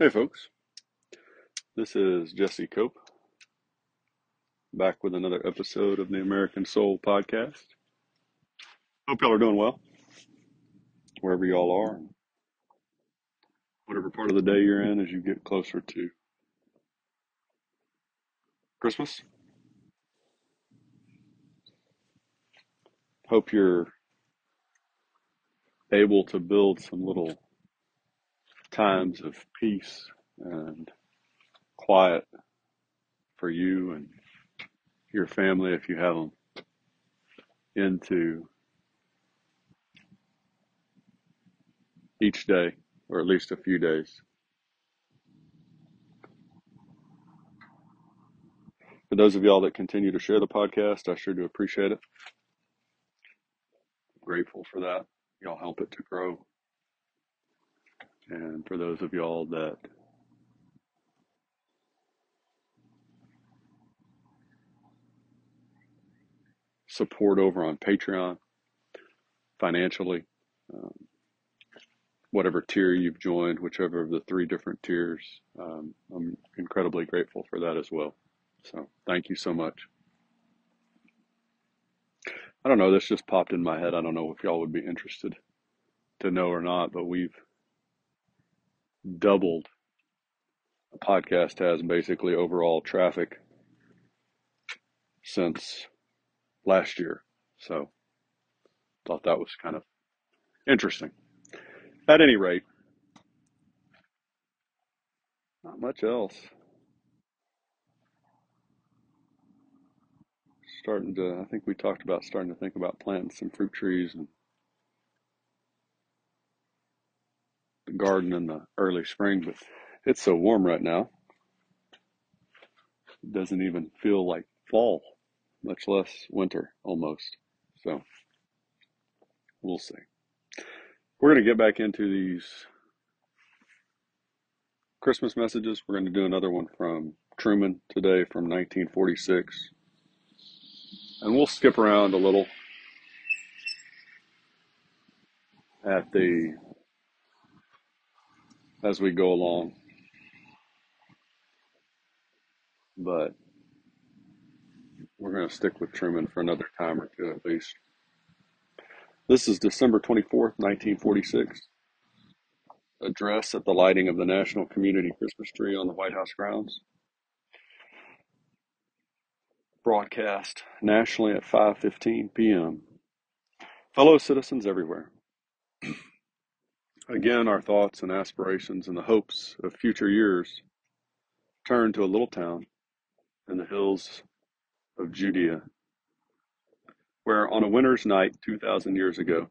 Hey, folks. This is Jesse Cope back with another episode of the American Soul Podcast. Hope y'all are doing well, wherever y'all are, whatever part of the day you're in as you get closer to Christmas. Hope you're able to build some little times of peace and quiet for you and your family if you have them into each day or at least a few days. For those of y'all that continue to share the podcast, I sure do appreciate it. Grateful for that. Y'all help it to grow. And for those of y'all that support over on Patreon financially, um, whatever tier you've joined, whichever of the three different tiers, um, I'm incredibly grateful for that as well. So thank you so much. I don't know, this just popped in my head. I don't know if y'all would be interested to know or not, but we've doubled the podcast has basically overall traffic since last year. So thought that was kind of interesting. At any rate, not much else. Starting to, I think we talked about starting to think about planting some fruit trees and garden in the early spring, but it's so warm right now. It doesn't even feel like fall, much less winter almost. So we'll see. We're going to get back into these Christmas messages. We're going to do another one from Truman today from 1946. And we'll skip around a little at the as we go along. But we're going to stick with Truman for another time or two at least. This is December 24th, 1946. Address at the lighting of the National Community Christmas tree on the White House grounds. Broadcast nationally at 5:15 p.m. Fellow citizens everywhere. Again, our thoughts and aspirations and the hopes of future years turn to a little town in the hills of Judea, where on a winter's night 2,000 years ago,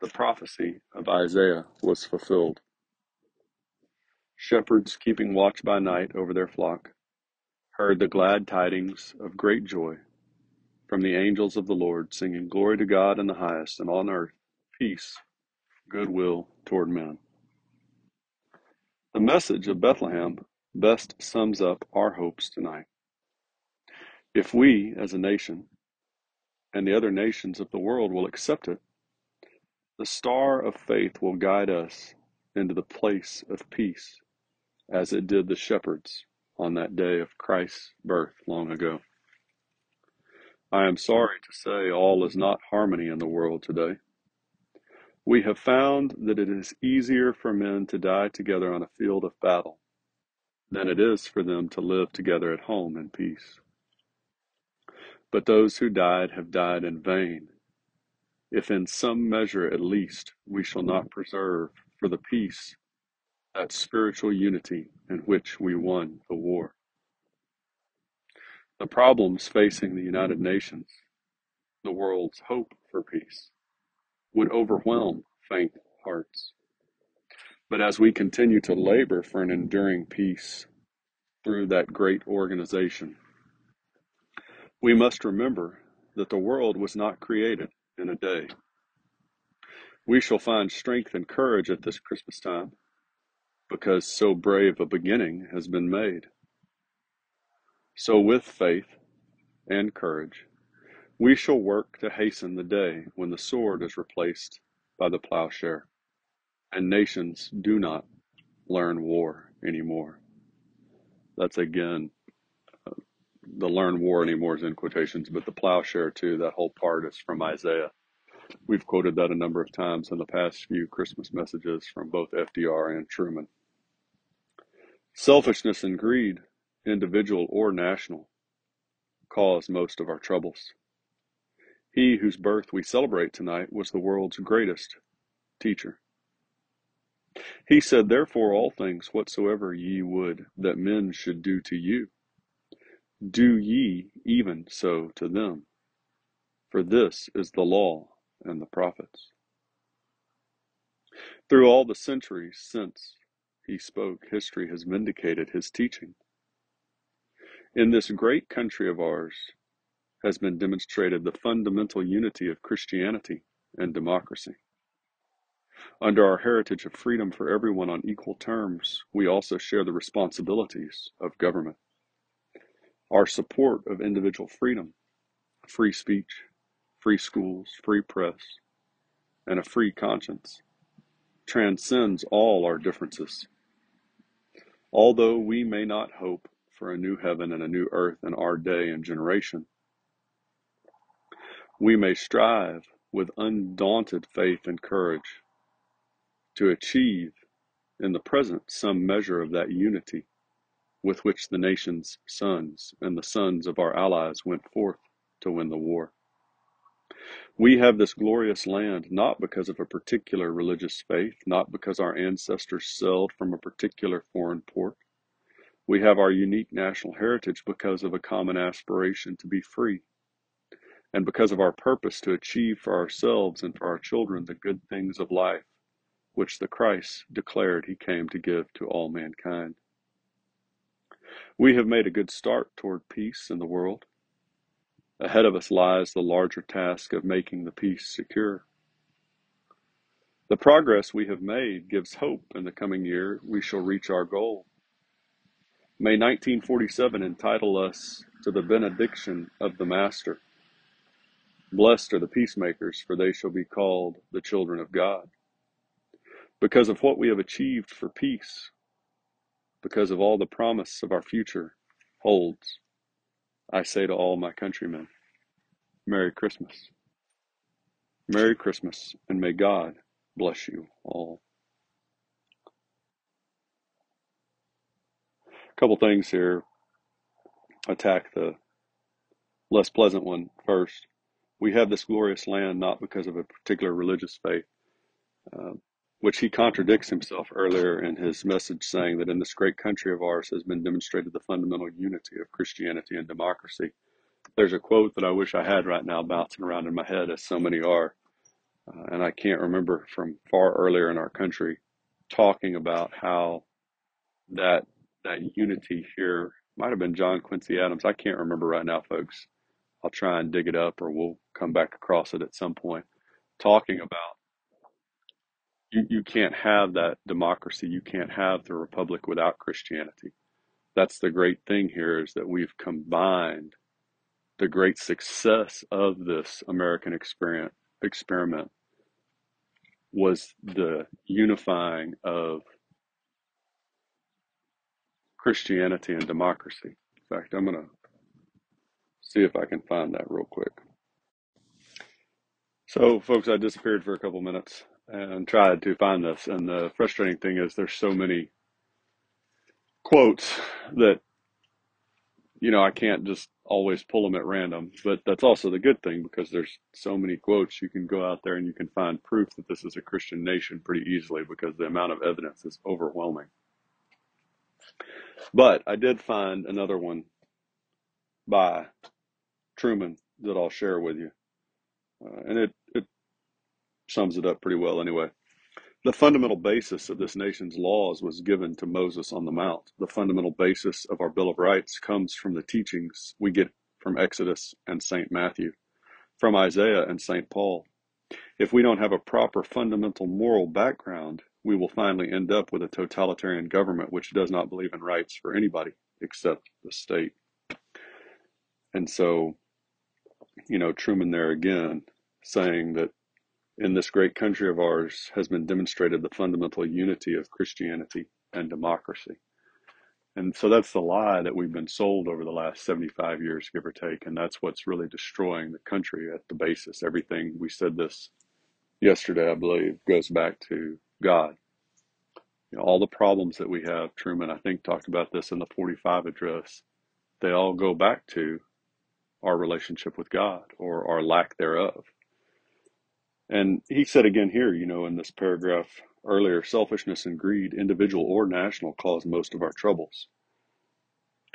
the prophecy of Isaiah was fulfilled. Shepherds keeping watch by night over their flock heard the glad tidings of great joy from the angels of the Lord, singing, Glory to God in the highest, and on earth peace goodwill toward men. The message of Bethlehem best sums up our hopes tonight. If we, as a nation, and the other nations of the world will accept it, the star of faith will guide us into the place of peace, as it did the shepherds on that day of Christ's birth long ago. I am sorry to say all is not harmony in the world today. We have found that it is easier for men to die together on a field of battle than it is for them to live together at home in peace. But those who died have died in vain, if in some measure at least we shall not preserve for the peace that spiritual unity in which we won the war. The problems facing the United Nations, the world's hope for peace, would overwhelm faint hearts. But as we continue to labor for an enduring peace through that great organization, we must remember that the world was not created in a day. We shall find strength and courage at this Christmas time because so brave a beginning has been made. So, with faith and courage, we shall work to hasten the day when the sword is replaced by the plowshare, and nations do not learn war anymore. That's again, uh, the learn war anymore is in quotations, but the plowshare too, that whole part is from Isaiah. We've quoted that a number of times in the past few Christmas messages from both FDR and Truman. Selfishness and greed, individual or national, cause most of our troubles. He whose birth we celebrate tonight was the world's greatest teacher. He said, Therefore, all things whatsoever ye would that men should do to you, do ye even so to them. For this is the law and the prophets. Through all the centuries since he spoke, history has vindicated his teaching. In this great country of ours has been demonstrated the fundamental unity of Christianity and democracy. Under our heritage of freedom for everyone on equal terms, we also share the responsibilities of government. Our support of individual freedom, free speech, free schools, free press, and a free conscience transcends all our differences. Although we may not hope for a new heaven and a new earth in our day and generation, we may strive with undaunted faith and courage to achieve in the present some measure of that unity with which the nation's sons and the sons of our allies went forth to win the war. We have this glorious land not because of a particular religious faith, not because our ancestors sailed from a particular foreign port. We have our unique national heritage because of a common aspiration to be free, and because of our purpose to achieve for ourselves and for our children the good things of life which the Christ declared he came to give to all mankind. We have made a good start toward peace in the world. Ahead of us lies the larger task of making the peace secure. The progress we have made gives hope in the coming year we shall reach our goal. May 1947 entitle us to the benediction of the Master. Blessed are the peacemakers, for they shall be called the children of God because of what we have achieved for peace, because of all the promise of our future holds, I say to all my countrymen, Merry Christmas. Merry Christmas, and may God bless you all. A couple things here. Attack the less pleasant one first. We have this glorious land not because of a particular religious faith. Uh, which he contradicts himself earlier in his message, saying that in this great country of ours has been demonstrated the fundamental unity of Christianity and democracy. There's a quote that I wish I had right now bouncing around in my head, as so many are, uh, and I can't remember from far earlier in our country talking about how that that unity here might have been John Quincy Adams. I can't remember right now, folks. I'll try and dig it up, or we'll come back across it at some point. Talking about you, you can't have that democracy. You can't have the republic without Christianity. That's the great thing here is that we've combined the great success of this American experiment experiment was the unifying of Christianity and democracy. In fact, I'm going to see if I can find that real quick. So, folks, I disappeared for a couple minutes and tried to find this. And the frustrating thing is there's so many quotes that, you know, I can't just always pull them at random. But that's also the good thing because there's so many quotes. You can go out there and you can find proof that this is a Christian nation pretty easily because the amount of evidence is overwhelming. But I did find another one by Truman that I'll share with you. Uh, and it, it sums it up pretty well anyway. The fundamental basis of this nation's laws was given to Moses on the Mount. The fundamental basis of our Bill of Rights comes from the teachings we get from Exodus and St. Matthew, from Isaiah and St. Paul. If we don't have a proper fundamental moral background, we will finally end up with a totalitarian government which does not believe in rights for anybody except the state. And so, you know, Truman there again saying that in this great country of ours has been demonstrated the fundamental unity of Christianity and democracy. And so that's the lie that we've been sold over the last 75 years, give or take. And that's what's really destroying the country at the basis. Everything, we said this yesterday, I believe, goes back to God. You know, all the problems that we have, Truman, I think, talked about this in the 45 address, they all go back to our relationship with God or our lack thereof. And he said again here, you know, in this paragraph earlier, selfishness and greed, individual or national, cause most of our troubles.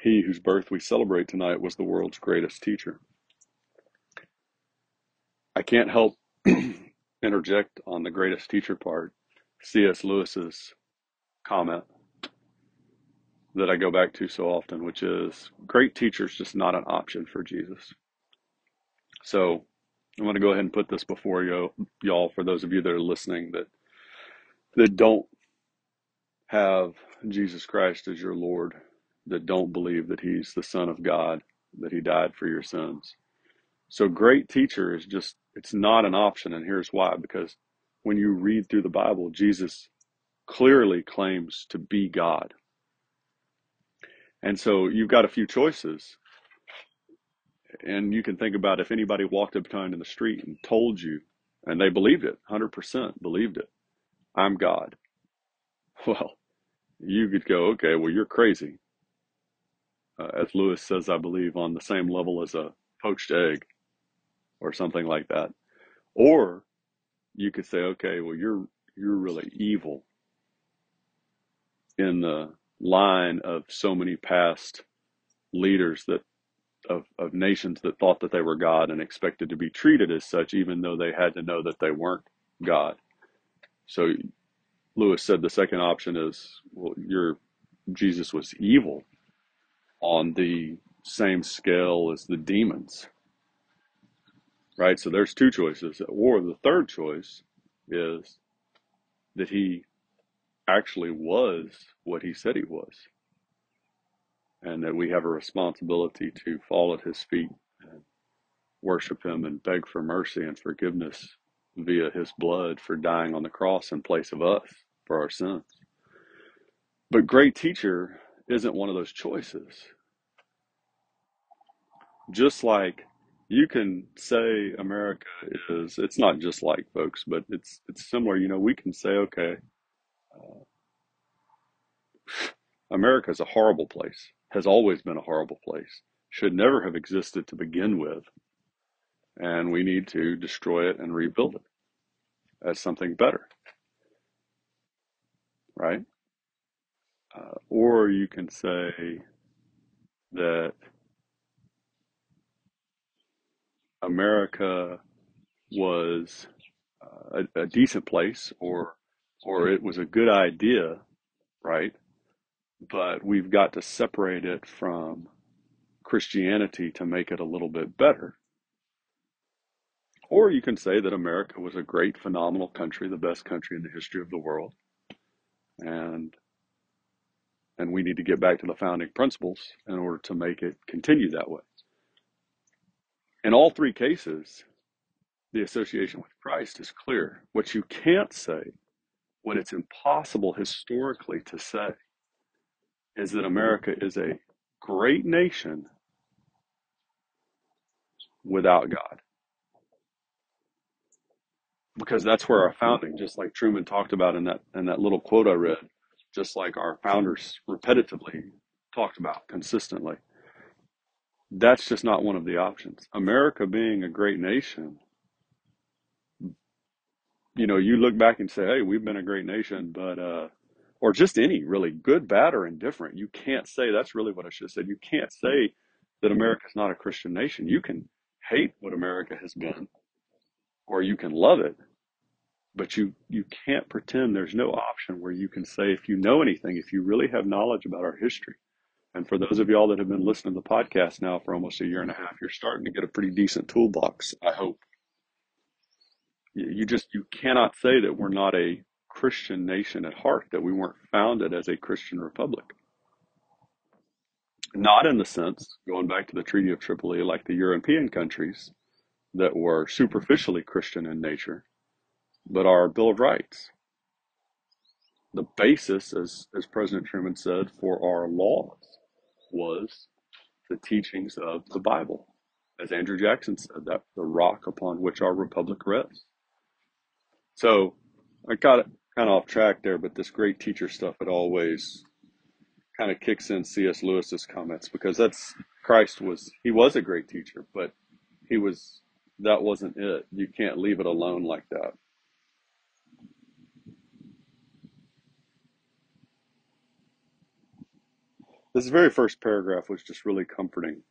He whose birth we celebrate tonight was the world's greatest teacher. I can't help interject on the greatest teacher part. C.S. Lewis's comment that I go back to so often, which is great teachers just not an option for Jesus. So I'm going to go ahead and put this before you, y'all, for those of you that are listening that that don't have Jesus Christ as your Lord, that don't believe that He's the Son of God, that He died for your sins. So great teacher is just it's not an option, and here's why: because when you read through the Bible, Jesus clearly claims to be God. And so you've got a few choices. And you can think about if anybody walked up behind in the street and told you, and they believed it, 100% believed it, I'm God. Well, you could go, okay, well, you're crazy. Uh, as Lewis says, I believe, on the same level as a poached egg or something like that. Or you could say, okay, well, you're you're really evil in the line of so many past leaders that of, of nations that thought that they were God and expected to be treated as such, even though they had to know that they weren't God. So Lewis said the second option is, well, your Jesus was evil on the same scale as the demons. Right? So there's two choices. Or the third choice is that he actually was what he said he was. And that we have a responsibility to fall at his feet and worship him and beg for mercy and forgiveness via his blood for dying on the cross in place of us for our sins. But great teacher isn't one of those choices. Just like you can say America is, it's not just like folks, but it's it's similar. You know, we can say, okay, America is a horrible place, has always been a horrible place, should never have existed to begin with, and we need to destroy it and rebuild it as something better, right? Uh, or you can say that America was uh, a, a decent place, or or it was a good idea, right? But we've got to separate it from Christianity to make it a little bit better. Or you can say that America was a great, phenomenal country, the best country in the history of the world, and and we need to get back to the founding principles in order to make it continue that way. In all three cases, the association with Christ is clear. What you can't say, what it's impossible historically to say, is that America is a great nation without God. Because that's where our founding, just like Truman talked about in that in that little quote I read, just like our founders repetitively talked about consistently. That's just not one of the options. America being a great nation, you know, you look back and say, hey, we've been a great nation, but, uh, or just any really good, bad, or indifferent. You can't say, that's really what I should have said. You can't say that America is not a Christian nation. You can hate what America has been, or you can love it, but you, you can't pretend there's no option where you can say, if you know anything, if you really have knowledge about our history, and for those of y'all that have been listening to the podcast now for almost a year and a half, you're starting to get a pretty decent toolbox, I hope. You just, you cannot say that we're not a Christian nation at heart, that we weren't founded as a Christian republic. Not in the sense, going back to the Treaty of Tripoli, like the European countries that were superficially Christian in nature, but our Bill of Rights, the basis, as, as President Truman said, for our laws was the teachings of the Bible. As Andrew Jackson said, that the rock upon which our republic rests. So I got kind of off track there, but this great teacher stuff, it always kind of kicks in C.S. Lewis's comments because that's Christ was, he was a great teacher, but he was, that wasn't it. You can't leave it alone like that. This very first paragraph was just really comforting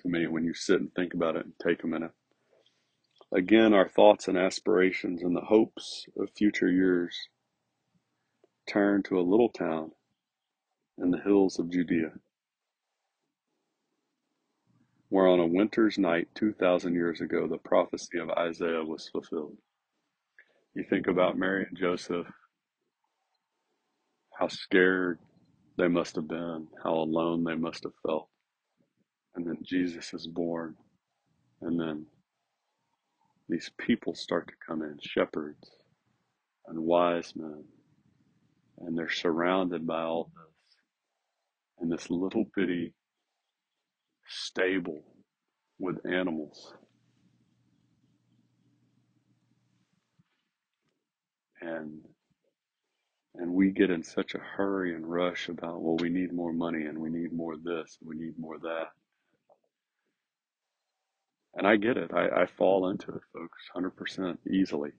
to me when you sit and think about it and take a minute. Again, our thoughts and aspirations and the hopes of future years turn to a little town in the hills of Judea, where on a winter's night 2,000 years ago the prophecy of Isaiah was fulfilled. You think about Mary and Joseph, how scared they must have been, how alone they must have felt. And then Jesus is born, and then these people start to come in shepherds and wise men, and they're surrounded by all this in this little bitty stable with animals. And and we get in such a hurry and rush about well we need more money and we need more this and we need more that and i get it. I, I fall into it folks 100% easily.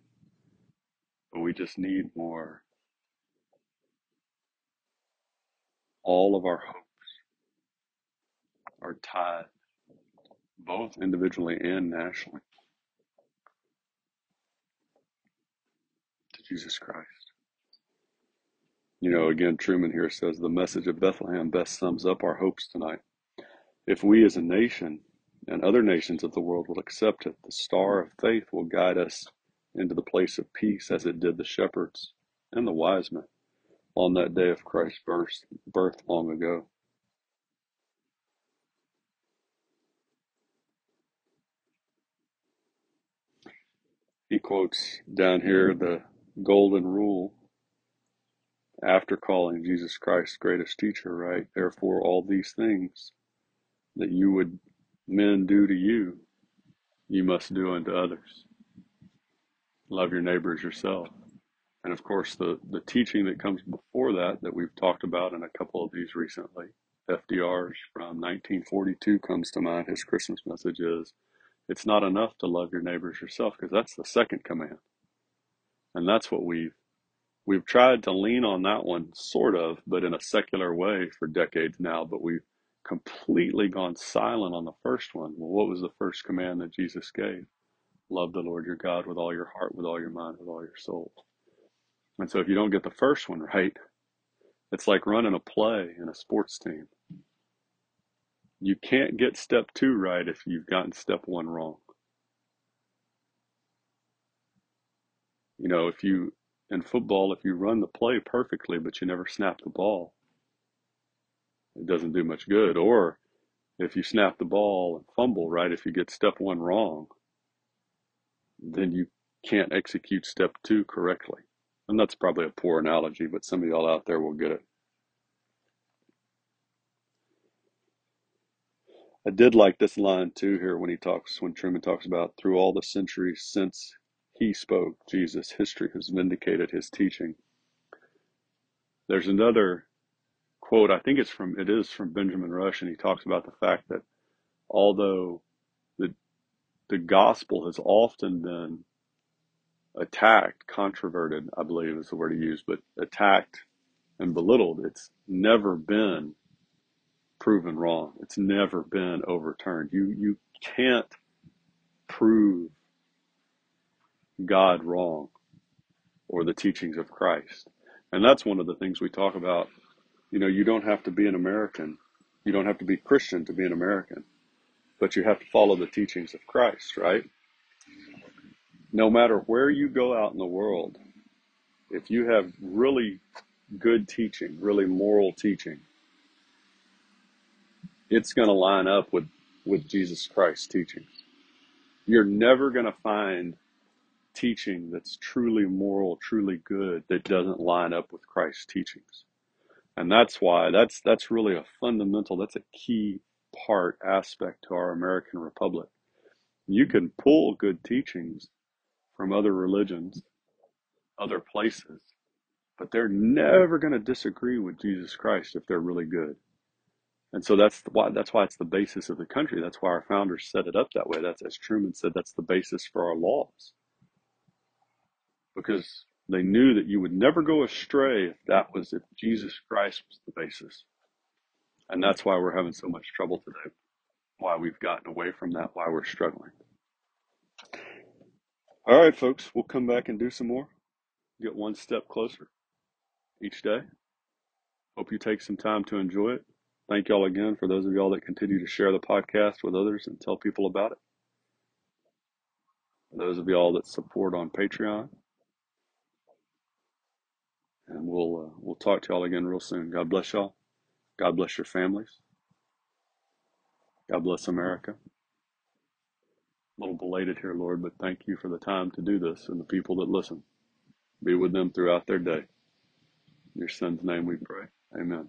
But we just need more. All of our hopes are tied both individually and nationally to jesus christ. You know again truman here says the message of bethlehem best sums up our hopes tonight. If we as a nation and other nations of the world will accept it, the star of faith will guide us into the place of peace as it did the shepherds and the wise men on that day of Christ's birth, birth long ago. He quotes down here the golden rule after calling Jesus Christ greatest teacher, right? Therefore, all these things that you would men do to you, you must do unto others. Love your neighbors yourself. And of course, the, the teaching that comes before that, that we've talked about in a couple of these recently, FDR's from 1942 comes to mind. His Christmas message is it's not enough to love your neighbors yourself because that's the second command. And that's what we've we've tried to lean on that one sort of, but in a secular way for decades now, but we've completely gone silent on the first one. Well, what was the first command that Jesus gave? Love the Lord your God with all your heart, with all your mind, with all your soul. And so if you don't get the first one right, it's like running a play in a sports team. You can't get step two right if you've gotten step one wrong. You know, if you, in football, if you run the play perfectly, but you never snap the ball, it doesn't do much good. Or if you snap the ball and fumble, right, if you get step one wrong, then you can't execute step two correctly. And that's probably a poor analogy, but some of y'all out there will get it. I did like this line too here when he talks, when Truman talks about through all the centuries since he spoke, Jesus, history has vindicated his teaching. There's another quote, I think it's from, it is from Benjamin Rush, and he talks about the fact that although the, the gospel has often been attacked, controverted, I believe is the word he used, but attacked and belittled, it's never been proven wrong. It's never been overturned. You you can't prove God wrong or the teachings of Christ. And that's one of the things we talk about. You know, you don't have to be an American. You don't have to be Christian to be an American. But you have to follow the teachings of Christ, right? No matter where you go out in the world, if you have really good teaching, really moral teaching, it's going to line up with, with Jesus Christ's teachings. You're never going to find teaching that's truly moral, truly good, that doesn't line up with Christ's teachings. And that's why that's that's really a fundamental, that's a key part aspect to our American Republic. You can pull good teachings from other religions, other places, but they're never going to disagree with Jesus Christ if they're really good. And so that's why that's why it's the basis of the country. That's why our founders set it up that way. That's as Truman said, that's the basis for our laws. Because they knew that you would never go astray if that was if Jesus Christ was the basis. And that's why we're having so much trouble today. Why we've gotten away from that, why we're struggling. All right, folks, we'll come back and do some more. Get one step closer each day. Hope you take some time to enjoy it. Thank y'all again for those of y'all that continue to share the podcast with others and tell people about it. those of y'all that support on Patreon. And we'll uh, we'll talk to y'all again real soon. God bless y'all. God bless your families. God bless America. A little belated here, Lord, but thank you for the time to do this and the people that listen. Be with them throughout their day. In your son's name we pray. Amen.